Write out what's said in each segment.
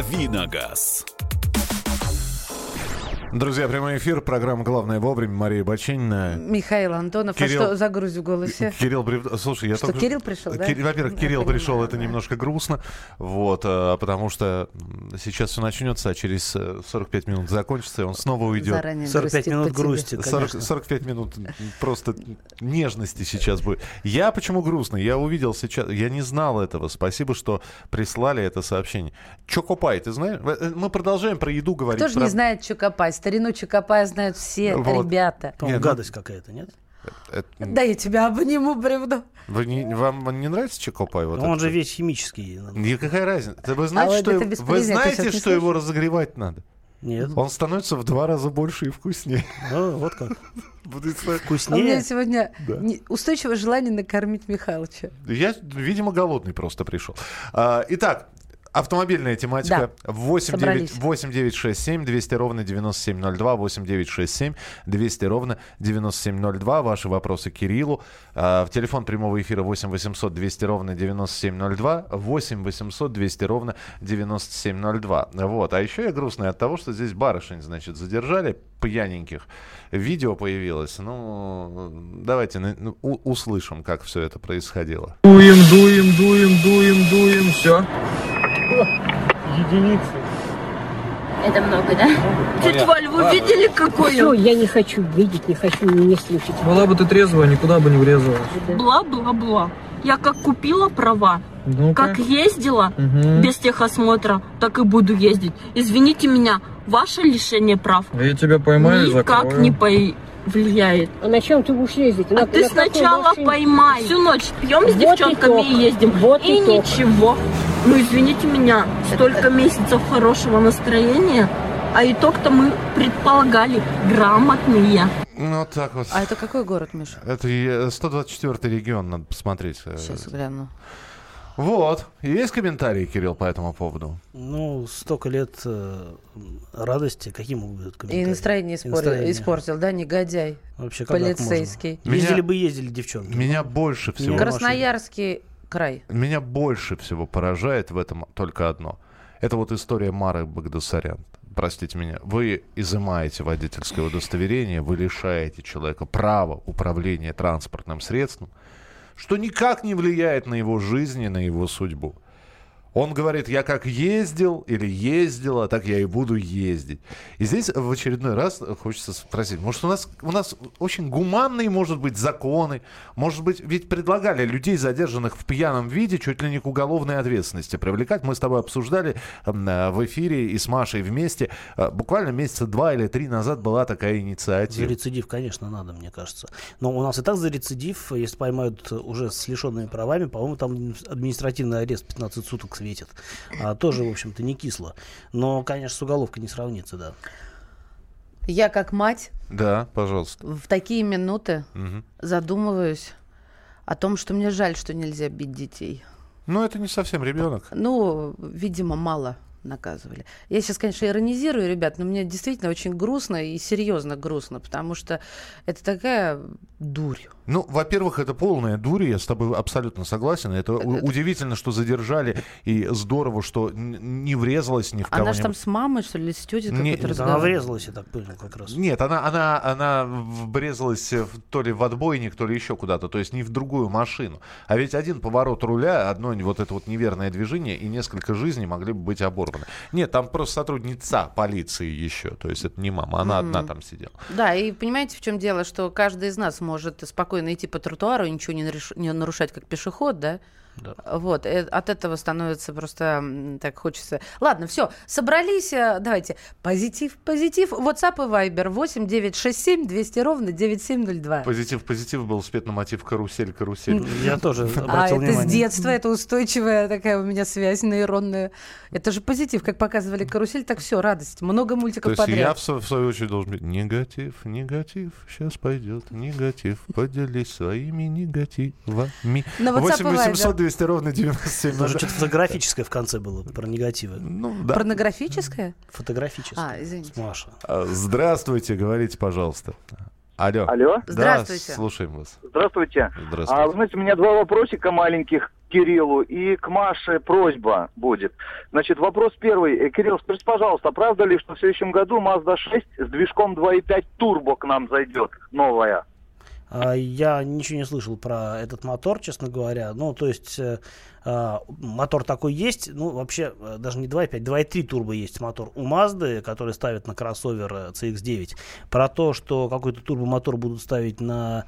Давиногаз. Друзья, прямой эфир, программа «Главное вовремя», Мария Бачинина. Михаил Антонов. Кирилл- А что за грусть в голосе? Кирилл, слушай, я Что, только... Кирилл пришел, да? Кир- Во-первых, Я Кирилл понимаю, пришел, это да. немножко грустно, вот, а, потому что сейчас все начнется, а через э, 45 минут закончится, и он снова уйдет. Заранее 45 грустит минут грусти, 40 конечно. 45 минут просто нежности сейчас будет. Я почему грустный? Я увидел сейчас, я не знал этого. Спасибо, что прислали это сообщение. Чокопай, ты знаешь? Э, Мы продолжаем про еду говорить. Кто же про- не знает Чукопай? Старину Чукопая знают все Вот. ребята. Нет, ну- гадость какая-то, нет? Это- Да я тебя обниму, бревно. Вы не- вам не нравится Чокопай? Вот Ну, он это? же весь химический. И какая разница? Вы знаете, вот что, это его- вы знаете, что его разогревать надо? Нет. Он становится в два раза больше и вкуснее. Ну, вот как. Будет сто- У меня Вкуснее. сегодня Да. устойчивое желание накормить Михалыча. Я, видимо, голодный просто пришел. А, итак, автомобильная тематика. 89 собрались. 8967 200 ровно 9702. 8967 200 ровно 9702. Ваши вопросы Кириллу. А, в телефон прямого эфира 8 800 200 ровно 9702. 8 800 200 ровно 9702. Вот. А еще я грустный от того, что здесь барышень, значит, задержали пьяненьких. Видео появилось. Ну, давайте ну, у- услышим, как все это происходило. Дуем, дуем, дуем, дуем, дуем, все. Это много, да? Тетя Валь, вы видели, какой Все, я не хочу видеть, не хочу не слушать. Была бы ты трезвая, никуда бы не врезалась. Бла-бла-бла. Я как купила права, Ну-ка. как ездила Мгм. без техосмотра, так и буду ездить. Извините меня, ваше лишение прав Я тебя поймаю и никак закрою. не повлияет. А на чем ты будешь ездить? А на, ты на какой сначала машине? поймай. Всю ночь пьем с Вот девчонками итог. и ездим. Вот и итог. ничего. Ну, извините меня, столько месяцев хорошего настроения, а итог-то мы предполагали грамотные. Ну, вот так вот. А это какой город, Миша? Это и 124 регион, надо посмотреть. Э, Сейчас гляну. Вот. Есть комментарии, Кирилл, по этому поводу? Ну, столько лет э, радости. Какие могут быть И комментарии? настроение И испортил, настроение. испортил, да, негодяй. Вообще, как? Полицейский. Меня- Ездили бы, ездили девчонки. Меня больше всего... Красноярский край. Меня больше всего поражает в этом только одно. Это вот история Мары Багдасарян. Простите меня. Вы изымаете водительское удостоверение, вы лишаете человека права управления транспортным средством, что никак не влияет на его жизнь и на его судьбу. Он говорит, я как ездил или ездила, так я и буду ездить. И здесь в очередной раз хочется спросить, может у нас, у нас очень гуманные, может быть, законы, может быть, ведь предлагали людей, задержанных в пьяном виде, чуть ли не к уголовной ответственности привлекать. Мы с тобой обсуждали м, э, в эфире и с Машей вместе. Э, Буквально месяца два или три назад была такая За инициатива. рецидив, конечно, надо, мне кажется. Но у нас и так за рецидив, если поймают уже с лишенными правами, по-моему, там административный арест 15 суток светит. А тоже, в общем-то, не кисло. Но, конечно, с уголовкой не сравнится, да. Я как мать Да, пожалуйста. в такие минуты Мгм. задумываюсь о том, что мне жаль, что нельзя бить детей. Ну, это не совсем ребенок. Ну, видимо, мало наказывали. Я сейчас, конечно, иронизирую, ребят, но мне действительно очень грустно и серьезно грустно, потому что это такая дурь. Ну, во-первых, это полная дурь, я с тобой абсолютно согласен. Это Это- удивительно, что задержали, и здорово, что не врезалась ни в кого. Она же там с мамой, что ли, с тетей Не- какой-то нет, Она врезалась, я так понял, как раз. Нет, она, она, она врезалась в- то ли в отбойник, то ли еще куда-то, то есть не в другую машину. А ведь один поворот руля, одно вот это вот неверное движение, и несколько жизней могли бы быть оборваны. Нет, там просто сотрудница полиции еще, то есть это не мама, она одна там сидела. Да, и понимаете, в чем дело, что каждый из нас может спокойно идти по тротуару и ничего не, нареш- не нарушать как пешеход, да? Да. Вот, э, от этого становится просто так хочется. Ладно, все, собрались, э, давайте. Позитив, позитив. WhatsApp и Viber 8 967 200 ровно 9702. Позитив, позитив был спет на мотив карусель, карусель. Я тоже обратил А это с детства, это устойчивая такая у меня связь нейронная. Это же позитив, как показывали карусель, так все, радость. Много То мультиков есть я подряд. в, свою очередь должен быть негатив, негатив, сейчас пойдет негатив, поделись своими негативами. На WhatsApp 8 и 800 Viber. 200 ровно 97 Даже что-то фотографическое в конце было про негативы. Ну, да. Порнографическое? Фотографическое. А, извините. Маша. А, Здравствуйте, говорите, пожалуйста. Алло. Алло, Да, Здравствуйте. слушаем вас. здравствуйте. А, вы Здравствуйте. знаете, у меня два вопросика маленьких. Кириллу и к Маше просьба будет. Значит, вопрос первый. Э, Кирилл, скажите, пожалуйста, правда ли, что в следующем году Mazda 6 с движком 2.5 турбо к нам зайдет, новая? А, Я ничего не слышал про этот мотор, честно говоря. Ну, то есть э, а, мотор такой есть. Ну, вообще, э, даже не 2.5, 2.3 турбо есть мотор у Mazda, который ставят на кроссовер э, CX-9. Про то, что какой-то турбомотор будут ставить на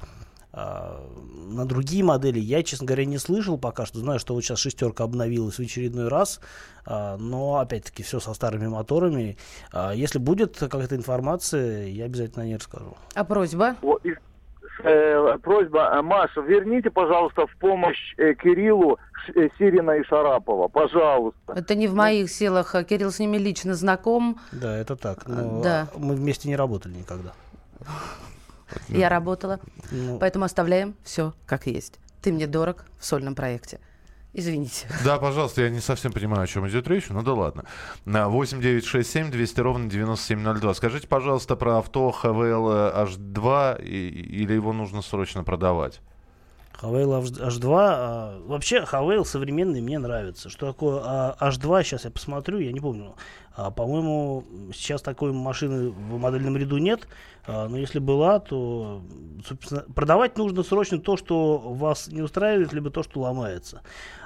а, на другие модели я, честно говоря, не слышал пока что. Знаю, что вот сейчас шестерка обновилась в очередной раз, но опять-таки все со старыми моторами. Если будет какая-то информация, я обязательно о ней расскажу. А просьба? Э, просьба, э, Маша, верните, пожалуйста, в помощь э, Кириллу э, Сирина и Шарапова, пожалуйста. Это не в моих силах. а Кирилл с ними лично знаком. Да, это так. Но Да. мы вместе не работали никогда. Я работала. Ну, Поэтому оставляем все как есть. Ты мне дорог в сольном проекте. Извините. Да, пожалуйста, я не совсем понимаю, о чем идет речь, ну да ладно. На 8 9 6 7 200 ровно 9702. Скажите, пожалуйста, про авто HVL H2 и- или его нужно срочно продавать? Хавейл H2. а, вообще, Хавейл современный мне нравится. Что такое а, H2, сейчас я посмотрю, я не помню. А, по-моему, сейчас такой машины в модельном ряду нет. А, но если была, то, собственно, продавать нужно срочно то, что вас не устраивает, либо то, что ломается.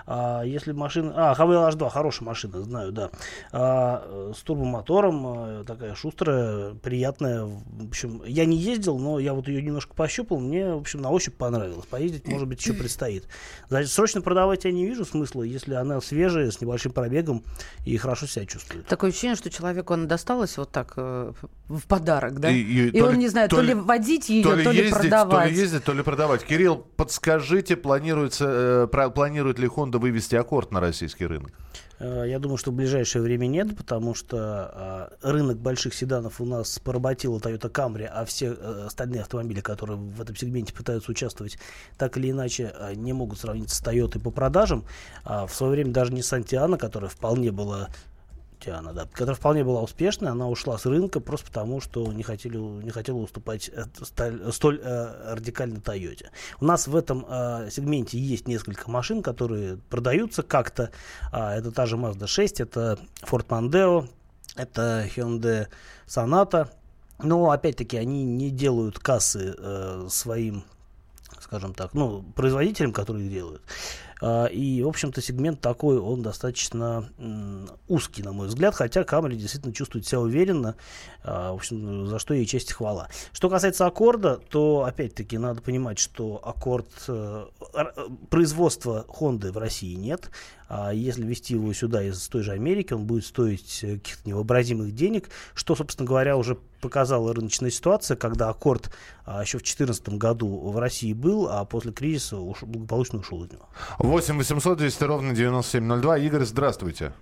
А, если машина... А, Хавейл H2, хорошая машина, знаю, да. А, э, с турбомотором, а, такая шустрая, приятная. В общем, я не ездил, но я вот ее немножко пощупал, мне, в общем, на ощупь понравилось. Поездить, может быть, еще предстоит. Значит, срочно продавать я не вижу смысла, если она свежая, с небольшим пробегом и хорошо себя чувствует. Такое ощущение, что человеку она досталась вот так э, в подарок, да? И- И, и то он ли- не знает, то то, ли- ли водить ее, то то ли, ли, ездить, то продавать. ли ездить, то ли продавать. Кирилл, подскажите, планируется, э, про- планирует ли Honda вывести аккорд на российский рынок? Э, Я думаю, что в ближайшее время нет, потому что э, рынок больших седанов у нас поработила Toyota Camry, а все э, остальные автомобили, которые в этом сегменте пытаются участвовать, так или иначе не могут сравниться с Toyota по продажам. А в свое время даже Nissan Tiana, которая вполне была Тиана, да, которая вполне была успешной, она ушла с рынка просто потому, что не, хотели, не хотела уступать э, сталь- столь э, радикально Тойоте. У нас в этом э, сегменте есть несколько машин, которые продаются как-то. А, это та же Mazda 6, это Ford Mondeo, это Hyundai Sonata. Но, опять-таки, они не делают кассы э, своим скажем так, ну, производителям, которые их делают. А, И, в общем-то, сегмент такой, он достаточно узкий, на мой взгляд, хотя Камри действительно чувствует себя уверенно, а, в общем, за что ей честь и хвала. Что касается аккорда, то, опять-таки, надо понимать, что аккорд, э, э, производства Honda в России нет, а если ввести его сюда из той же Америки, он будет стоить э, каких-то невообразимых денег, что, собственно говоря, уже показала рыночная ситуация, когда аккорд а, еще в 2014 году в России был, а после кризиса уш- благополучно ушел из него. 8 800 200 ровно 9702. Игорь, здравствуйте.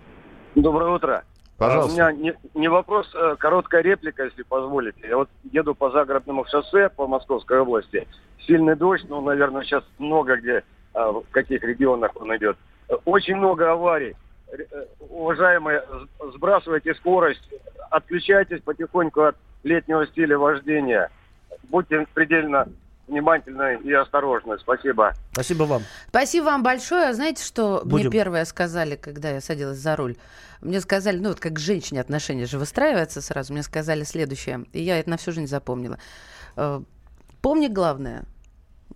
Доброе утро. Пожалуйста. А У меня не, не вопрос, а короткая реплика, если позволите. Я вот еду по загородному шоссе по Московской области. Сильный дождь, ну, наверное, сейчас много где, а, в каких регионах он идет. Очень много аварий. Э, Уважаемые, сбрасывайте скорость, отключайтесь потихоньку от летнего стиля вождения. Будьте предельно внимательны и осторожны. Спасибо. Спасибо вам. Спасибо вам большое. Знаете, что мне Будем. первое сказали, когда я садилась за руль? Мне сказали, ну вот как к женщине отношения же выстраиваются сразу, мне сказали следующее, и я это на всю жизнь запомнила. Э, Помни главное.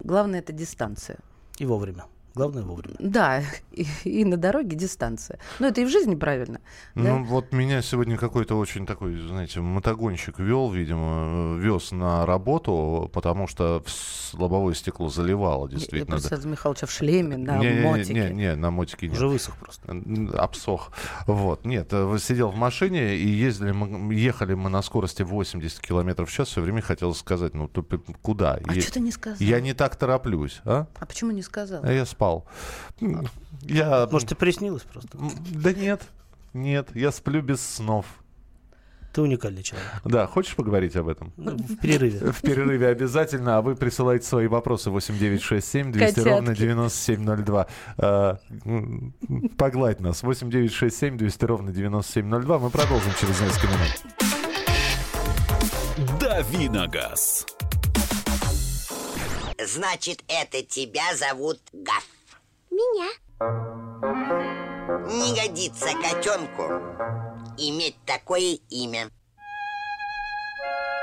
Главное это дистанция. И вовремя. Главное вовремя. Да, и, и на дороге дистанция. Но это и в жизни правильно. да? Ну, вот меня сегодня какой-то очень такой, знаете, мотогонщик вел, видимо, вез на работу, потому что лобовое стекло заливало, Я действительно. да. Михайловича в шлеме на не, не, мотике. Не, не, на мотике нет. Уже высох просто. Обсох. Вот. Нет, э, сидел в машине и ездили мы, ехали мы на скорости 80 километров в час. Все время хотел сказать, ну, куда? А Е- что ты не сказал? Я не так тороплюсь, а? А почему не сказал? А я спал. Я... Может, тебе приснилось просто? Да нет, нет, я сплю без снов. Ты уникальный человек. Да, хочешь поговорить об этом? Ну, в перерыве. В перерыве обязательно, а вы присылаете свои вопросы 8967 200 Котятки. ровно 9702. Э, м, Погладь нас 8967 200 ровно 9702. Мы продолжим через несколько минут. Давиногаз. Значит, это тебя зовут Гаф. Меня. не годится котенку иметь такое имя.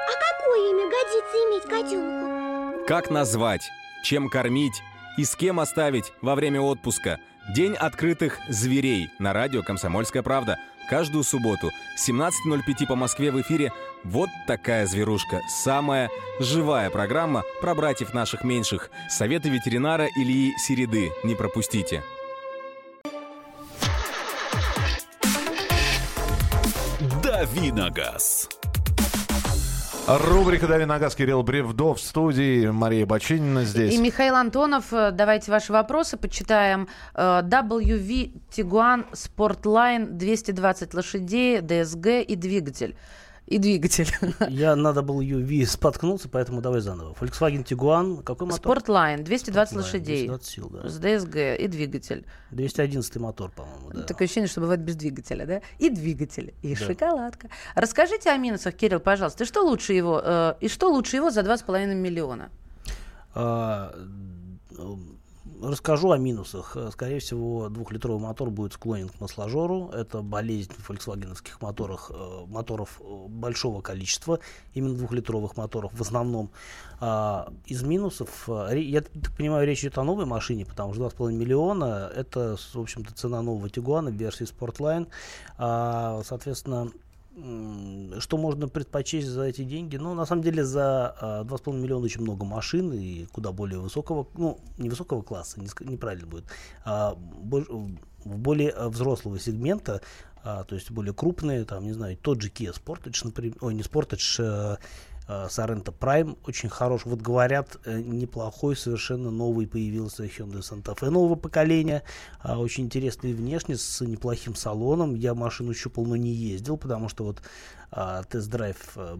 А какое имя годится иметь котенку? Как назвать, чем кормить и с кем оставить во время отпуска? День открытых зверей на радио «Комсомольская правда». Каждую субботу с 17.05 по Москве в эфире «Вот такая зверушка». Самая живая программа про братьев наших меньших. Советы ветеринара Ильи Середы. Не пропустите. Давиногаз. Рубрика «Дави на газ» Кирилл Бревдов в студии, Мария Бочинина здесь. И Михаил Антонов. Э, Давайте ваши вопросы почитаем. Э, WV Tiguan Sportline 220 лошадей, DSG и двигатель. И двигатель. Я на WV споткнулся, поэтому давай заново. Volkswagen Tiguan, какой мотор? Sportline 220 Sportline, лошадей. 220 сил, да. С DSG и двигатель. 211 мотор, по-моему, да. Такое ощущение, что бывает без двигателя, да? И двигатель, и Да. шоколадка. Расскажите о минусах, Кирилл, пожалуйста. И что лучше его, э, и что лучше его за 2,5 миллиона? А, Расскажу о минусах. Э, Скорее всего, двухлитровый мотор будет склонен к масложору. Это болезнь в фольксвагеновских моторах, э, моторов э, большого количества, именно двухлитровых моторов в основном. А, Из минусов, я так понимаю, речь идет о новой машине, потому что 2,5 миллиона – это, в общем-то, цена нового Тигуана версии Sportline. А, Соответственно, Что можно предпочесть за эти деньги? Ну, на самом деле, за а, 2,5 миллиона очень много машин и куда более высокого, ну, не высокого класса, неправильно будет, а более а, взрослого сегмента, а, то есть более крупные, там, не знаю, тот же Kia Sportage, например, ой, не Sportage, э, Sorento Prime очень хорош. Вот говорят, э, неплохой, совершенно новый появился Hyundai Santa Fe нового поколения. А, Очень интересный внешне, с неплохим салоном. Я машину щупал, но не ездил, потому что вот а, тест-драйв э,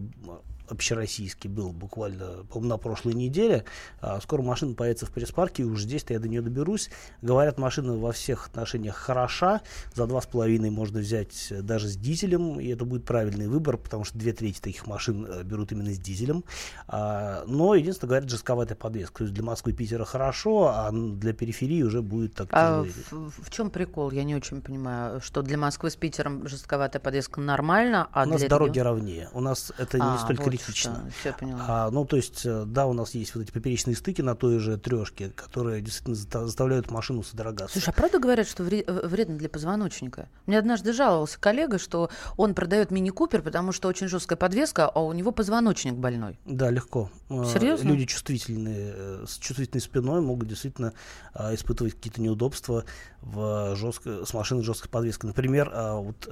общероссийский был буквально, по-моему, на прошлой неделе. А, Скоро машина появится в пресс-парке, и уже здесь-то я до нее доберусь. Говорят, машина во всех отношениях хороша. За 2,5 можно взять э, даже с дизелем, и это будет правильный выбор, потому что две трети таких машин э, берут именно с дизелем. А, Но, единственное, говорят, жестковатая подвеска. То есть для Москвы и Питера хорошо, а для периферии уже будет так А тяжелее. в, в чем прикол? Я не очень понимаю, что для Москвы с Питером жестковатая подвеска нормально, а у нас для дороги региона- ровнее. У нас это А, не столь вот критично. Все поняла. А, ну, то есть, э, да, у нас есть вот эти поперечные стыки на той же трешке, которые действительно заста- заставляют машину содрогаться. Слушай, а правда говорят, что э, вредно для позвоночника? Мне однажды жаловался коллега, что он продает мини-купер, потому что очень жесткая подвеска, а у него позвоночник больной. Да, легко. Э, Серьезно? Люди чувствительные, с чувствительной спиной могут действительно а, испытывать какие-то неудобства в жестко, с машиной жесткой подвеской. Например, а, вот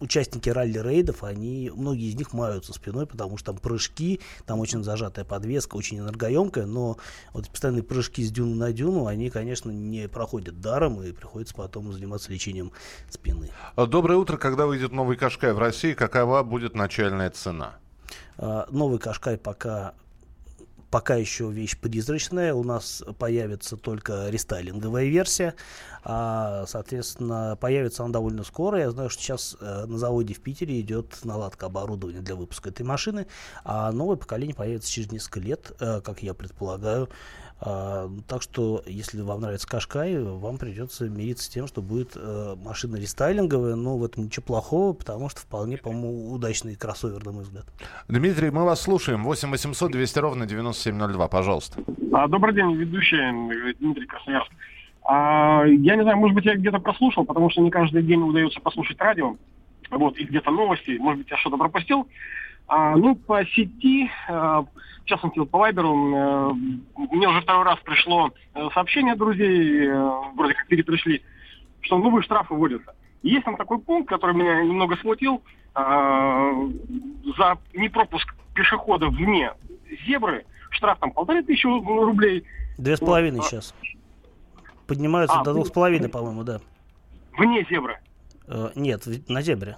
участники ралли-рейдов, они, многие из них маются спиной, потому что там прыжки, там очень зажатая подвеска, очень энергоемкая, но вот постоянные прыжки с дюны на дюну, они, конечно, не проходят даром, и приходится потом заниматься лечением спины. А, Доброе утро. Когда выйдет новый Кашкай в России, какова будет начальная цена? А, Новый Кашкай пока пока еще вещь призрачная. У нас появится только рестайлинговая версия. А, соответственно, появится она довольно скоро. Я знаю, что сейчас э, на заводе в Питере идет наладка оборудования для выпуска этой машины. А новое поколение появится через несколько лет, э, как я предполагаю. А, так что, если вам нравится Кашкай, вам придется мириться с тем, что будет э, машина рестайлинговая, но в этом ничего плохого, потому что вполне, по-моему, удачный кроссовер, на мой взгляд. Дмитрий, мы вас слушаем. 8 800 200 ровно 9702, пожалуйста. А, Добрый день, ведущий Дмитрий Красноярск. А, Я не знаю, может быть, я где-то прослушал, потому что не каждый день удается послушать радио, вот, и где-то новости, может быть, я что-то пропустил. А, ну, по сети, а, в частности, по Вайберу, э, мне уже второй раз пришло э, сообщение от друзей, вроде как перепришли, что новые штрафы вводятся. Есть там такой пункт, который меня немного смутил, а, за непропуск пешехода вне зебры, штраф там полторы тысячи рублей. Две с половиной Вот, сейчас. Поднимаются А, до ну, двух с половиной, по-моему, да. Вне зебры. Нет, на зебре.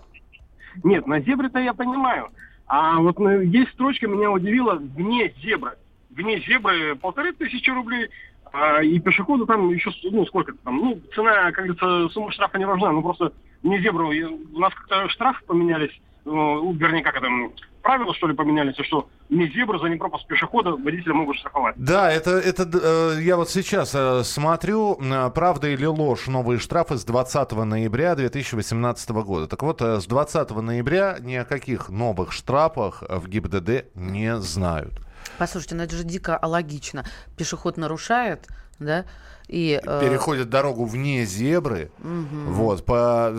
Нет, на зебре-то я понимаю. А вот ну, есть строчка, меня удивила, вне зебры. Вне зебры полторы тысячи рублей, а, и пешеходу там еще, ну, сколько там, ну, цена, как говорится, сумма штрафа не важна, ну, просто вне зебры, у нас как-то штрафы поменялись ну, вернее, как это, правила, что ли, поменялись, что не зебры за непропуск пешехода водителя могут штрафовать. Да, это, это э, я вот сейчас э, смотрю, э, правда или ложь, новые штрафы с 20 ноября 2018 года. Так вот, э, с 20 ноября ни о каких новых штрафах в ГИБДД не знают. Послушайте, ну это же дико алогично. Пешеход нарушает, да, и... э, Переходят дорогу вне зебры, мгм. вот, по,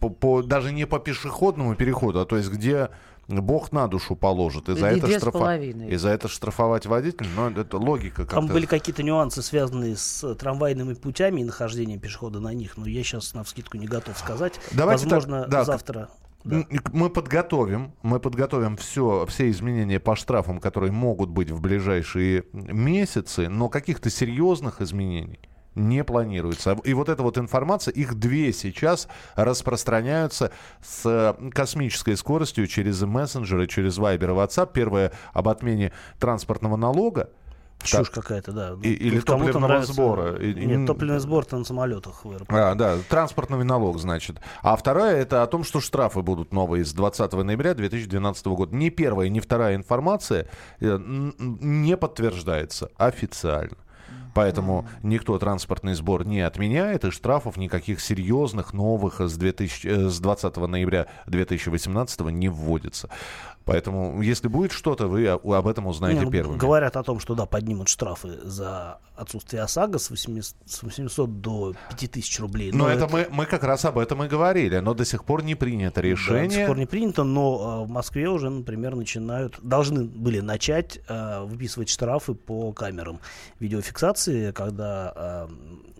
по- по- даже не по пешеходному переходу, а то есть где Бог на душу положит. И за, И это, две с штрафа- и за это штрафовать водителя, ну, это логика Там как-то. были какие-то нюансы, связанные с трамвайными путями и нахождением пешехода на них, но я сейчас на вскидку не готов сказать. Давайте так, Возможно, да, завтра. М, Мы подготовим, мы подготовим все, все изменения по штрафам, которые могут быть в ближайшие месяцы, но каких-то серьезных изменений не планируется. И вот эта вот информация, их две сейчас распространяются с космической скоростью через мессенджеры, через Viber и WhatsApp. Первое об отмене транспортного налога. Чушь какая-то, да. И- или топливного нравится- сбора. Нет, топливный сбор на самолетах в аэропорту. А, да, транспортный налог, значит. А вторая это о том, что штрафы будут новые с 20 ноября 2012 года. Ни первая, ни вторая информация э, не подтверждается официально. Поэтому никто транспортный сбор не отменяет, и штрафов никаких серьезных новых с, 2000, э, с 20 ноября 2018 не вводится. Поэтому, если будет что-то, вы об этом узнаете Не, ну, первыми. Говорят о том, что да, поднимут штрафы за отсутствие ОСАГО с 800, с 800 до 5000 рублей. Но это мы, мы как раз об этом и говорили, но до сих пор не принято Да, до решение. сих пор не принято, но э, в Москве уже, например, начинают, должны были начать э, выписывать штрафы по камерам видеофиксации, когда э,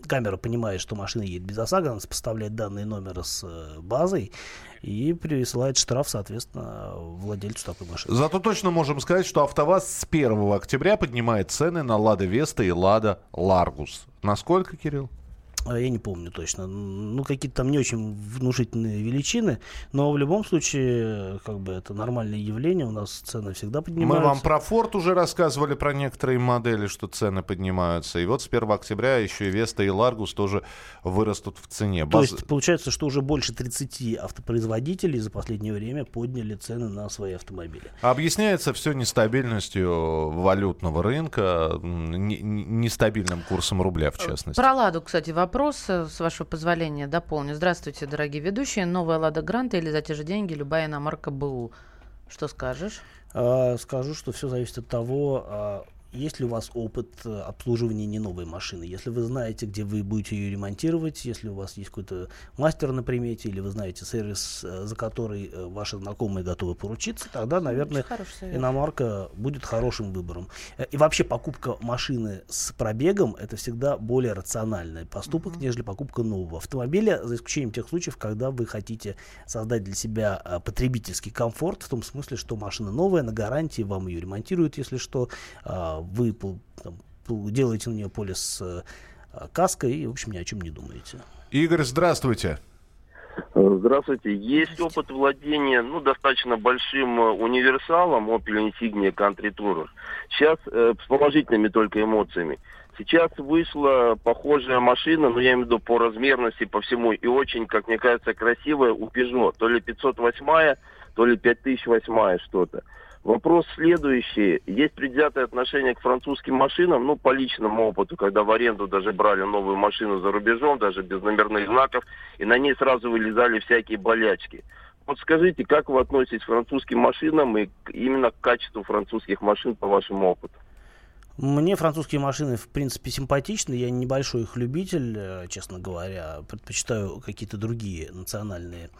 камера понимает, что машина едет без ОСАГО, она сопоставляет данные номера с э, базой и присылает штраф, соответственно, владельцу такой машины. Зато точно можем сказать, что АвтоВАЗ с 1 октября поднимает цены на Лада Веста и Лада Ларгус. Насколько, Кирилл? А Я не помню точно. Ну, какие-то там не очень внушительные величины, но в любом случае, как бы это нормальное явление, у нас цены всегда Мы поднимаются. вам про Форд уже рассказывали, про некоторые модели, что цены поднимаются. И вот с 1 октября еще и Веста и Ларгус тоже вырастут в цене. То Баз- есть получается, что уже больше 30 автопроизводителей за последнее время подняли цены на свои автомобили. Объясняется все нестабильностью валютного рынка, нестабильным курсом рубля, в частности. Про «Ладу», кстати, вопрос, э, с вашего позволения, дополню. Здравствуйте, дорогие ведущие. Новая «Лада Гранта» или за те же деньги любая иномарка БУ? Что скажешь? А, Скажу, что все зависит от того, а, есть ли у вас опыт э, обслуживания не новой машины. Если вы знаете, где вы будете ее ремонтировать, если у вас есть какой-то мастер на примете, или вы знаете сервис, э, за который э, ваши знакомые готовы поручиться, тогда, наверное, иномарка будет хорошим выбором. И вообще покупка машины с пробегом это всегда более рациональный поступок, нежели покупка нового автомобиля, за исключением тех случаев, когда вы хотите создать для себя а, потребительский комфорт, в том смысле, что машина новая, на гарантии, вам ее ремонтируют, если что, вы там, делаете на нее полис с а, каской и, в общем, ни о чем не думаете. Игорь, здравствуйте. Здравствуйте. Есть опыт владения ну, достаточно большим э, универсалом Opel Insignia Country Tourer. Сейчас э, с положительными только эмоциями. Сейчас вышла похожая машина, ну я имею в виду по размерности, по всему, и очень, как мне кажется, красивая у Peugeot. То ли 508, то ли 5008 что-то. Вопрос следующий. Есть предвзятое отношение к французским машинам, ну, по личному опыту, когда в аренду даже брали новую машину за рубежом, даже без номерных знаков, и на ней сразу вылезали всякие болячки. Вот скажите, как вы относитесь к французским машинам и именно к качеству французских машин по вашему опыту? Мне французские машины, в принципе, симпатичны. Я небольшой их любитель, э, честно говоря. Предпочитаю какие-то другие национальные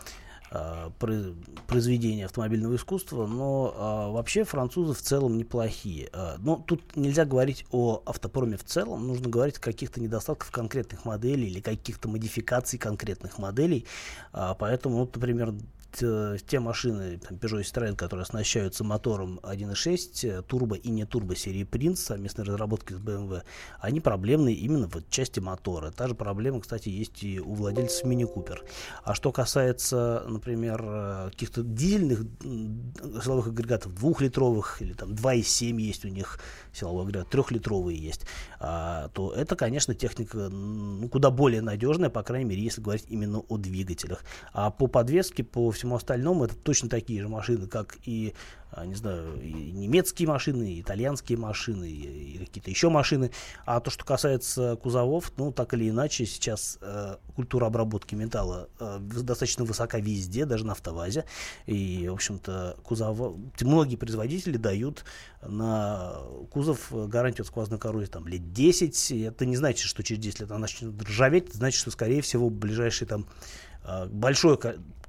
произведения автомобильного искусства, но э, вообще французы в целом неплохие. Э, но тут нельзя говорить о автопроме в целом, нужно говорить о каких-то недостатках конкретных моделей или каких-то модификаций конкретных моделей. А, поэтому, вот, например, те машины там, Peugeot и Citroёn, которые оснащаются мотором 1.6 э, турбо и не турбо серии Prince совместной разработки с BMW, они проблемные именно в части мотора. Та же проблема, кстати, есть и у владельцев Mini Cooper. А что касается, например, э, каких-то дизельных силовых агрегатов, двухлитровых или там 2,7 есть у них силовой агрегат, трехлитровые есть, а, то это, конечно, техника ну, куда более надежная, по крайней мере, если говорить именно о двигателях. А по подвеске, по всему всему остальному это точно такие же машины, как и а, не знаю, и немецкие машины, и итальянские машины, и, какие-то еще машины. А то, что касается кузовов, ну, так или иначе, сейчас э, культура обработки металла э, достаточно высока везде, даже на автовазе. И, в общем-то, кузова... многие производители дают на кузов гарантию от сквозной коррозии там, лет 10. Это не значит, что через 10 лет она начнет ржаветь, это значит, что, скорее всего, ближайшие там э, большое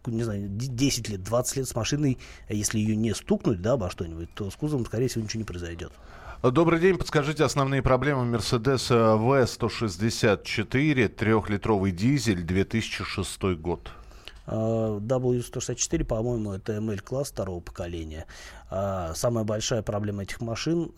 не знаю, 10 лет, 20 лет с машиной, если ее не стукнуть, да, обо что-нибудь, то с кузовом, скорее всего, ничего не произойдет. Добрый день. Подскажите основные проблемы Mercedes V164, трехлитровый дизель, 2006 год. А, W164, по-моему, это ML-класс второго поколения. А, самая большая проблема этих машин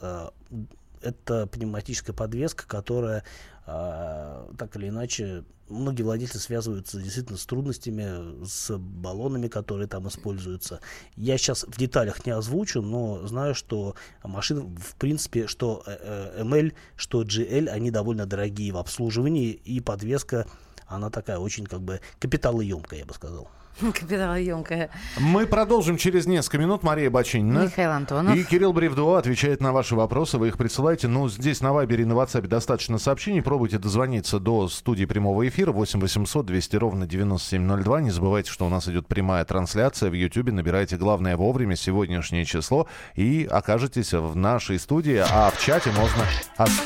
это пневматическая подвеска, которая так или иначе многие владельцы связываются действительно с трудностями, с баллонами, которые там используются. Я сейчас в деталях не озвучу, но знаю, что машины, в принципе, что э, э, ML, что GL, они довольно дорогие в обслуживании, и подвеска, она такая очень как бы капиталоемкая, я бы сказал. Капиталоемкая. Мы продолжим через несколько минут. Мария Бачинина. Михаил Антонов. И Кирилл Бревдуа отвечает на ваши вопросы. Вы их присылаете. Ну, здесь на Вайбере и на WhatsApp достаточно сообщений. Пробуйте дозвониться до студии прямого эфира 8 800 200 ровно 9702. Не забывайте, что у нас идет прямая трансляция в YouTube. Набирайте главное вовремя сегодняшнее число и окажетесь в нашей студии. А в чате можно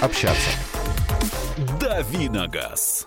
общаться. Давиногаз.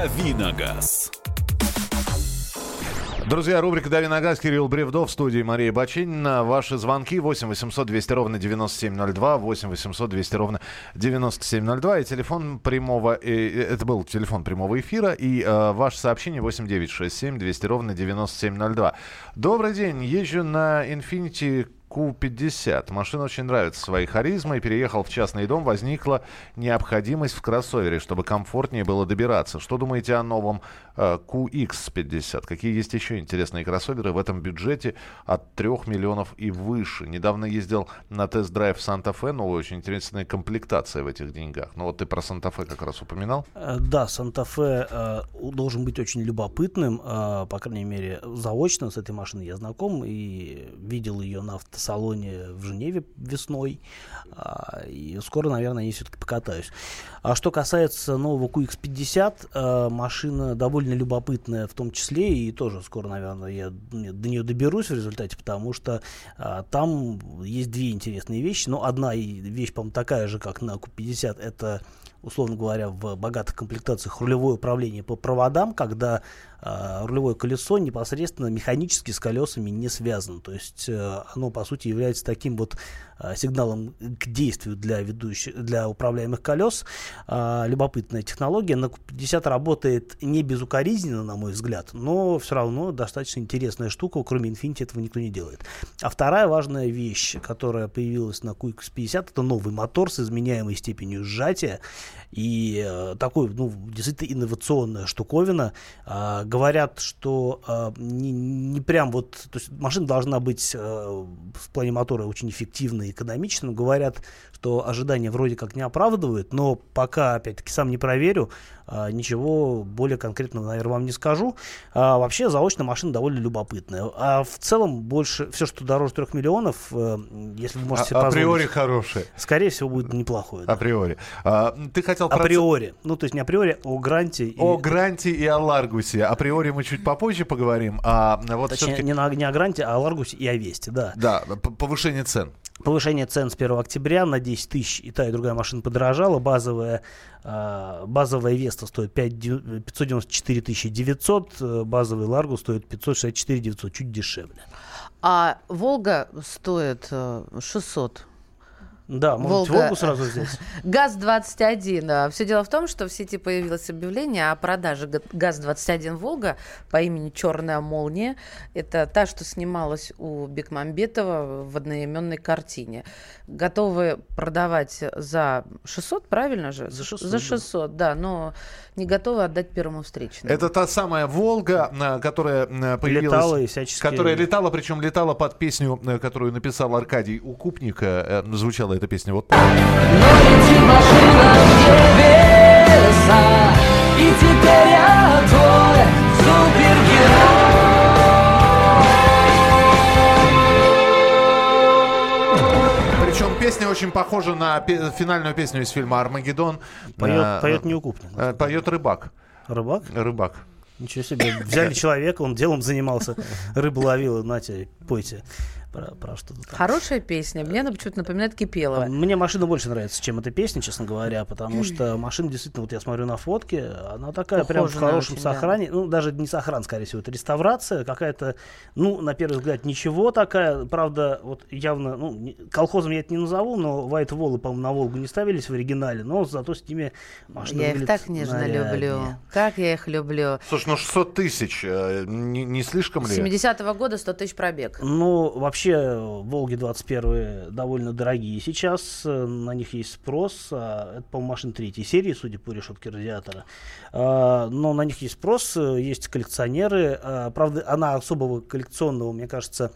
Давиногаз. Друзья, рубрика «Дави на газ», Кирилл Бревдов, в студии Мария Бачинина. Ваши звонки 8 800 200 ровно 9702, 8 800 200 ровно 9702. И телефон прямого, и, это был телефон прямого эфира, и э, ваше сообщение 8 967 200 ровно 9702. Добрый день, езжу на Infiniti Q50. Машина очень нравится своей харизмой. Переехал в частный дом, возникла необходимость в кроссовере, чтобы комфортнее было добираться. Что думаете о новом э, QX50? Какие есть еще интересные кроссоверы в этом бюджете от 3 миллионов и выше? Недавно ездил на тест-драйв Санта-Фе. Новая очень интересная комплектация в этих деньгах. Ну вот ты про Санта-Фе как раз упоминал. Э, да, Санта-Фе э, должен быть очень любопытным. Э, по крайней мере, заочно с этой машиной я знаком и видел ее на авто салоне в Женеве весной. А, и скоро, наверное, я все-таки покатаюсь. А что касается нового QX50, а, машина довольно любопытная в том числе, и тоже скоро, наверное, я до нее доберусь в результате, потому что а, там есть две интересные вещи. Но одна вещь, по-моему, такая же, как на Q50, это условно говоря, в богатых комплектациях рулевое управление по проводам, когда э, рулевое колесо непосредственно механически с колесами не связано. То есть э, оно, по сути, является таким вот э, сигналом к действию для ведущих, для управляемых колес. Э, любопытная технология. На 50 работает не безукоризненно, на мой взгляд, но все равно достаточно интересная штука. Кроме Infiniti этого никто не делает. А вторая важная вещь, которая появилась на QX50, это новый мотор с изменяемой степенью сжатия. И э, такой, ну, действительно инновационная штуковина. Э, говорят, что э, не, не прям вот, то есть машина должна быть э, в плане мотора очень эффективной и экономичной. Говорят, что ожидания вроде как не оправдывают, но пока, опять-таки, сам не проверю, ничего более конкретного, наверное, вам не скажу. А, вообще, заочно машина довольно любопытная. А в целом, больше, все, что дороже 3 миллионов, э, если вы можете а, Априори хорошее. Скорее всего, будет неплохое. Да. Априори. А, ты хотел... Априори. Ну, то есть не априори, а о гранте. И... О гранте и о Ларгусе. Априори мы чуть попозже поговорим. А вот Точнее, не, на, не о гранте, а о Ларгусе и о Весте, да. Да, повышение цен. Повышение цен с 1 октября на 10 тысяч и та и другая машина подорожала. Базовая, базовая Веста стоит 5, 594 900, э, базовый Ларгу стоит 564 900, чуть дешевле. А Волга стоит 600 э, Да, может, Волга. Волгу сразу взять. ГАЗ-21. Все дело в том, что в сети появилось объявление о продаже га- ГАЗ-21 «Волга» по имени «Черная молния». Это та, что снималась у Бекмамбетова в одноименной картине. Готовы продавать за 600, правильно же? За 600, За да. 600, да, но не готовы отдать первому встречному. Это та самая Волга, э, которая э, появилась... Летала и всячески- Которая летала, причем летала под песню, э, которую написал Аркадий Укупника. Э, Звучала эта песня вот так. И теперь я твой Причем песня очень похожа на пе- финальную песню из фильма «Армагеддон». Поет, Э, поет не укупник. э, Поет рыбак. Рыбак? Рыбак. Ничего себе. Взяли человека, он делом занимался, рыбу ловил, нате, пойте про, про что-то там. Хорошая песня. Мне она почему-то напоминает Кипелова. Мне машина больше нравится, чем эта песня, честно говоря, потому что машина действительно, вот я смотрю на фотки, она такая прям в хорошем очень, да. сохране, ну даже не сохран, скорее всего, это реставрация какая-то, ну на первый взгляд ничего такая, правда, вот явно, ну колхозом я это не назову, но White Волы, по-моему, на Волгу не ставились в оригинале, но зато с ними машина Я их так нежно наряднее. люблю. Как я их люблю. Слушай, ну 600 тысяч, э, не, не слишком ли? 70-го года 100 тысяч пробег. Ну, вообще, Волги 21 довольно дорогие сейчас, э, на них есть спрос. а, Это, по-моему, машина третьей серии, судя по решетке радиатора. А, Но на них есть спрос, э, есть коллекционеры. А, Правда, она особого коллекционного, мне кажется,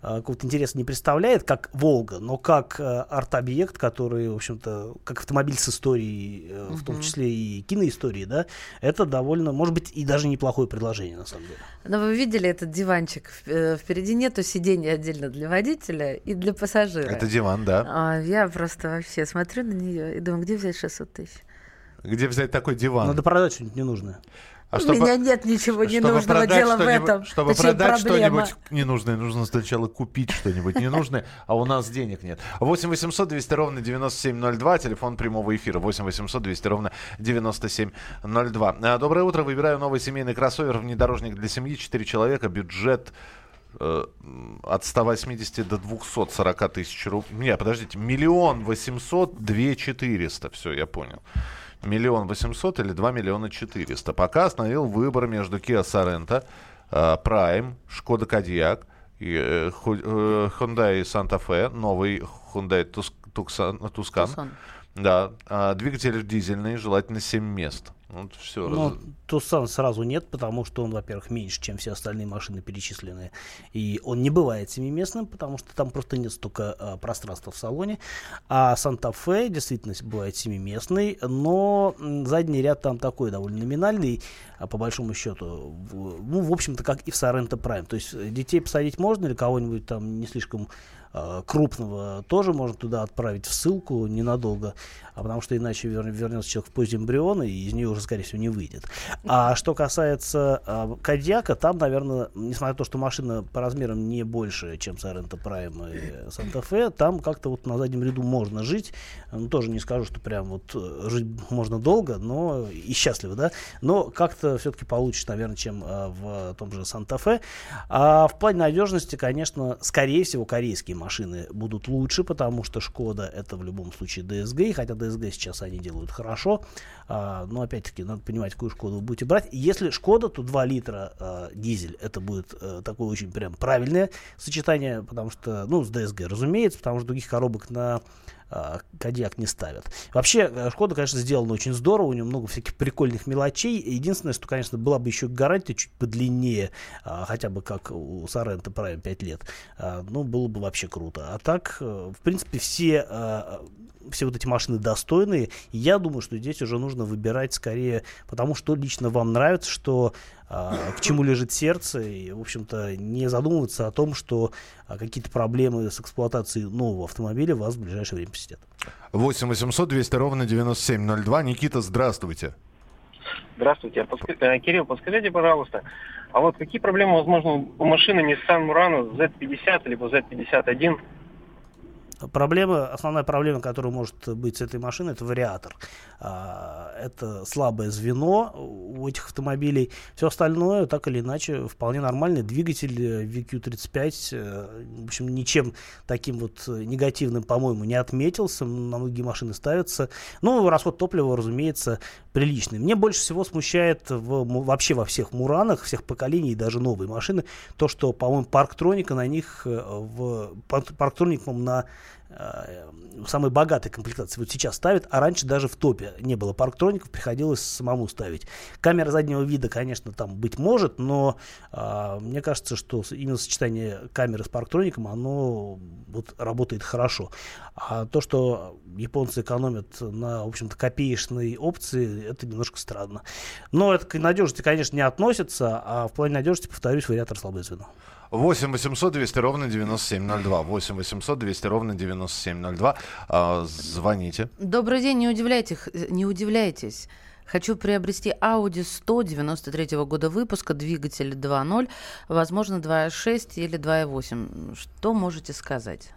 какого-то интереса не представляет, как Волга, но как э, арт-объект, который, в общем-то, как автомобиль с историей, э, в том числе и киноисторией, да, это довольно, может быть, и даже неплохое предложение, на самом деле. Но вы видели этот диванчик? Э, Впереди нету сидения отдельно для водителя и для пассажира. Это диван, да. А, я просто вообще смотрю на нее и думаю, где взять 600 тысяч? Где взять такой диван? Надо продать что-нибудь ненужное. А У чтобы- меня нет ничего ненужного, дело в этом. Чтобы Точнее, продать что-нибудь ненужное, нужно сначала купить что-нибудь ненужное, а у нас денег нет. 8 800 200 ровно 9702, телефон прямого эфира. 8 800 200 ровно 9702. А, Доброе утро, выбираю новый семейный кроссовер, внедорожник для семьи, 4 человека, бюджет э, от 180 до 240 тысяч рублей. Не, подождите, миллион восемьсот, две четыреста. Все, я понял. Миллион восемьсот или 2 миллиона четыреста. Пока остановил выбор между Kia Sorento, э, Prime, Шкода Кодиак, и, э, э, Hyundai Santa Fe, новый Hyundai. Tucson. Tucson. Да, а, двигатель дизельный, желательно 7 мест. Вот все. Ну, Тусан сразу нет, потому что он, во-первых, меньше, чем все остальные машины перечисленные. И он не бывает семиместным, потому что там просто нет столько а, пространства в салоне. А Санта-Фе действительно бывает семиместный, но задний ряд там такой довольно номинальный, а по большому счету. В- Ну, в общем-то, как и в Соренто Прайм. То есть э, детей посадить можно или кого-нибудь там не слишком крупного тоже можно туда отправить в ссылку ненадолго, а потому что иначе вер- вернется человек в позе эмбриона и из нее уже, скорее всего, не выйдет. А что касается а, Кадьяка, там, наверное, несмотря на то, что машина по размерам не больше, чем Соренто Прайм и Санта-Фе, там как-то вот на заднем ряду можно жить. Ну, тоже не скажу, что прям вот э, жить можно долго, но и счастливо, да, но как-то все-таки получше, наверное, чем а, в том же Санта-Фе. А в плане надежности, конечно, скорее всего, корейские машины будут лучше, потому что Шкода это в любом случае DSG, хотя DSG сейчас они делают хорошо, а, но опять-таки надо понимать, какую Шкоду вы будете брать. Если Шкода, то 2 литра а, дизель, это будет э, такое очень прям правильное сочетание, потому что, ну, с DSG, разумеется, потому что других коробок на а, Кадьяк не ставят. Вообще, э, Шкода, конечно, сделана очень здорово, у нее много всяких прикольных мелочей. Единственное, что, конечно, была бы еще гарантия чуть подлиннее, а, хотя бы как у Сорента Prime 5 лет, а, ну, было бы вообще круто. А так, э, в принципе, все, все вот эти машины достойные. И я думаю, что здесь уже нужно выбирать скорее потому, что лично вам нравится, что а, к чему лежит сердце, и, в общем-то, не задумываться о том, что а, какие-то проблемы с эксплуатацией нового автомобиля вас в ближайшее время посетят. 8 800 200 ровно 9702. Никита, здравствуйте. Здравствуйте. Подска- э, Кирилл, подскажите, пожалуйста, а вот какие проблемы возможны у машины Nissan Murano Z50 либо Z51? Проблема, основная проблема, которая может быть с этой машиной, это вариатор. А, Это слабое звено. У этих автомобилей. Все остальное, так или иначе, вполне нормальный. Двигатель э, VQ35, э, в общем, ничем таким вот э, негативным, по-моему, не отметился. На многие машины ставятся. Ну, расход топлива, разумеется, приличный. Мне больше всего смущает в, вообще во всех Муранах, всех поколений, даже новые машины, то, что, по-моему, парктроника на них, в парктроником на э, самой богатой комплектации вот сейчас ставят, а раньше даже в топе не было парктроников, приходилось самому ставить. Камера заднего вида, конечно, там быть может, но э, мне кажется, что именно сочетание камеры с парктроником, оно вот работает хорошо. А то, что японцы экономят на, в общем-то, копеечной опции, это немножко странно. Но это к надежности, конечно, не относится, а в плане надежности, повторюсь, вариатор слабое звено. 8 800 200 ровно 9702. 8 800 200 ровно 9702. А, звоните. Добрый день, не удивляйтесь. Не удивляйтесь. Хочу приобрести Audi 100 93 года выпуска, двигатель 2.0, возможно 2.6 или 2.8. Что можете сказать?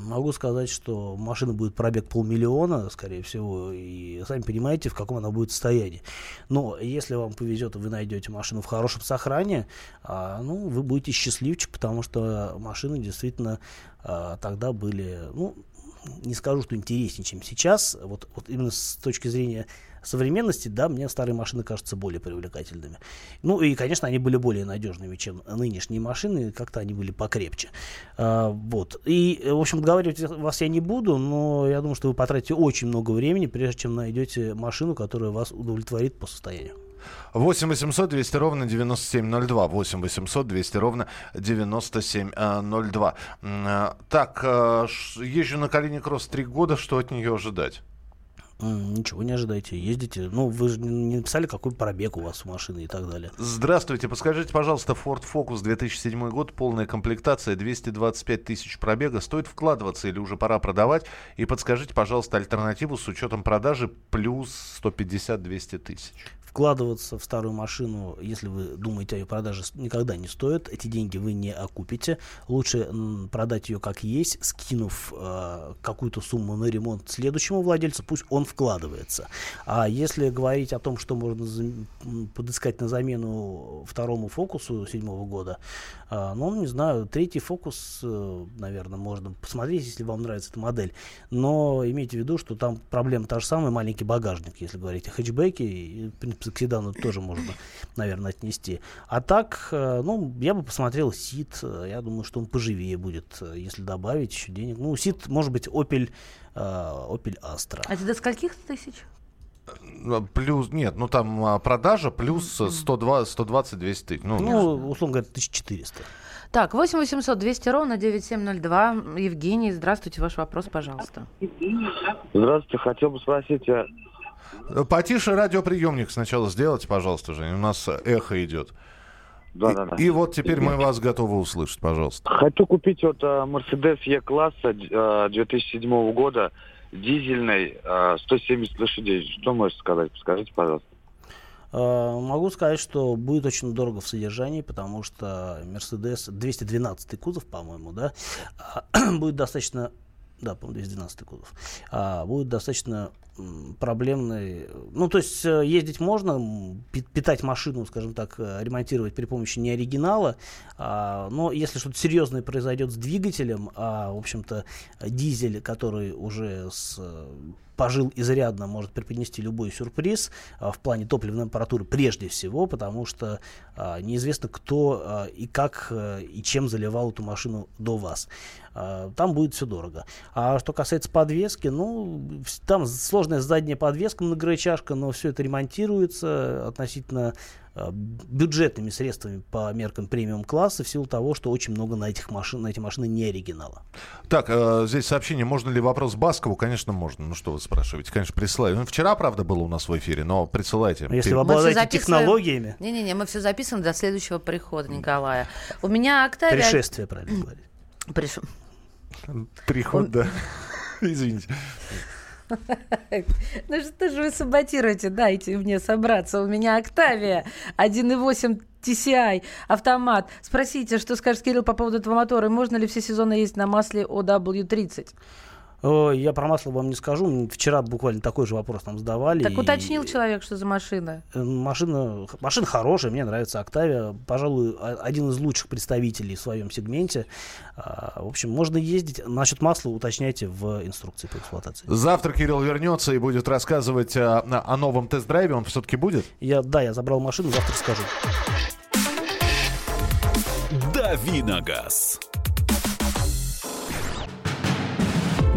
Могу сказать, что машина будет пробег полмиллиона, скорее всего, и сами понимаете, в каком она будет состоянии. Но если вам повезет, вы найдете машину в хорошем сохранении, а, ну, вы будете счастливчик, потому что машины действительно а, тогда были, ну, не скажу, что интереснее, чем сейчас. Вот, вот именно с точки зрения современности, да, мне старые машины кажутся более привлекательными. Ну и, конечно, они были более надежными, чем нынешние машины, как-то они были покрепче. А, вот. И, в общем, говорить вас я не буду, но я думаю, что вы потратите очень много времени, прежде чем найдете машину, которая вас удовлетворит по состоянию. 8 800 200 ровно 9702. 8 800 200 ровно 9702. А, так, а, езжу на Калиникросс три года. Что от нее ожидать? Ничего не ожидайте, ездите. Ну, вы же не написали, какой пробег у вас у машины и так далее. Здравствуйте, подскажите, пожалуйста, Ford Focus 2007 год, полная комплектация, 225 тысяч пробега. Стоит вкладываться или уже пора продавать? И подскажите, пожалуйста, альтернативу с учетом продажи плюс 150-200 тысяч вкладываться в старую машину, если вы думаете о ее продаже, никогда не стоит. Эти деньги вы не окупите. Лучше продать ее как есть, скинув э, какую-то сумму на ремонт следующему владельцу, пусть он вкладывается. А если говорить о том, что можно подыскать на замену второму фокусу седьмого года, э, ну, не знаю, третий фокус, э, наверное, можно посмотреть, если вам нравится эта модель. Но имейте в виду, что там проблема та же самая, маленький багажник, если говорить о хэтчбеке, и, в принципе, к седану тоже можно, наверное, отнести. А так, э, ну, я бы посмотрел Сид. Я думаю, что он поживее будет, э, если добавить еще денег. Ну, Сид, может быть, Opel, э, Opel Astra. А это до скольких тысяч? Плюс, нет, ну там а, продажа плюс 120-200 тысяч. Ну, ну условно говоря, 1400. Так, 8 800 200 ровно 9702. Евгений, здравствуйте, ваш вопрос, пожалуйста. Здравствуйте, хотел бы спросить, Потише радиоприемник сначала сделайте, пожалуйста, Жень. У нас эхо идет. Да, и, да, да. И вот теперь мы вас готовы услышать, пожалуйста. Хочу купить вот Mercedes E-класса 2007 года, дизельный, 170 лошадей. Что можете сказать? Скажите, пожалуйста. Могу сказать, что будет очень дорого в содержании, потому что Mercedes 212 кузов, по-моему, да, будет достаточно да, по-моему, 212 кузов, а, будет достаточно проблемный. Ну, то есть э, ездить можно, питать машину, скажем так, э, ремонтировать при помощи не оригинала, а, но если что-то серьезное произойдет с двигателем, а, в общем-то, дизель, который уже с пожил изрядно, может преподнести любой сюрприз а, в плане топливной аппаратуры прежде всего, потому что а, неизвестно, кто а, и как а, и чем заливал эту машину до вас. А, там будет все дорого. А что касается подвески, ну, там сложная задняя подвеска, многорычажка, но все это ремонтируется относительно Э, бюджетными средствами по меркам премиум класса в силу того, что очень много на этих машин, на эти машины не оригинала. Так, э, здесь сообщение, можно ли вопрос Баскову? Конечно, можно. Ну что вы спрашиваете? Конечно, присылаю. Ну, вчера, правда, было у нас в эфире, но присылайте. Если вы обладаете технологиями. Не-не-не, мы все записываем до следующего прихода Николая. У меня Октавия... Пришествие, правильно говорить. Приш... Приход, да. Извините. Ну что же вы саботируете? Дайте мне собраться. У меня Октавия 1.8 TCI, автомат. Спросите, что скажет Кирилл по поводу этого мотора. Можно ли все сезоны ездить на масле OW30? Ой, я про масло вам не скажу. Вчера буквально такой же вопрос нам задавали. Так и- уточнил человек, что за машина. Э, Машина, машина хорошая, мне нравится Октавия. Пожалуй, о- один из лучших представителей в своем сегменте. А, В общем, можно ездить. Насчет масла уточняйте в инструкции по эксплуатации. Завтра Кирилл вернется и будет рассказывать а, на- о новом тест-драйве. Он все-таки будет? Я, да, я забрал машину, завтра скажу. Давиногаз.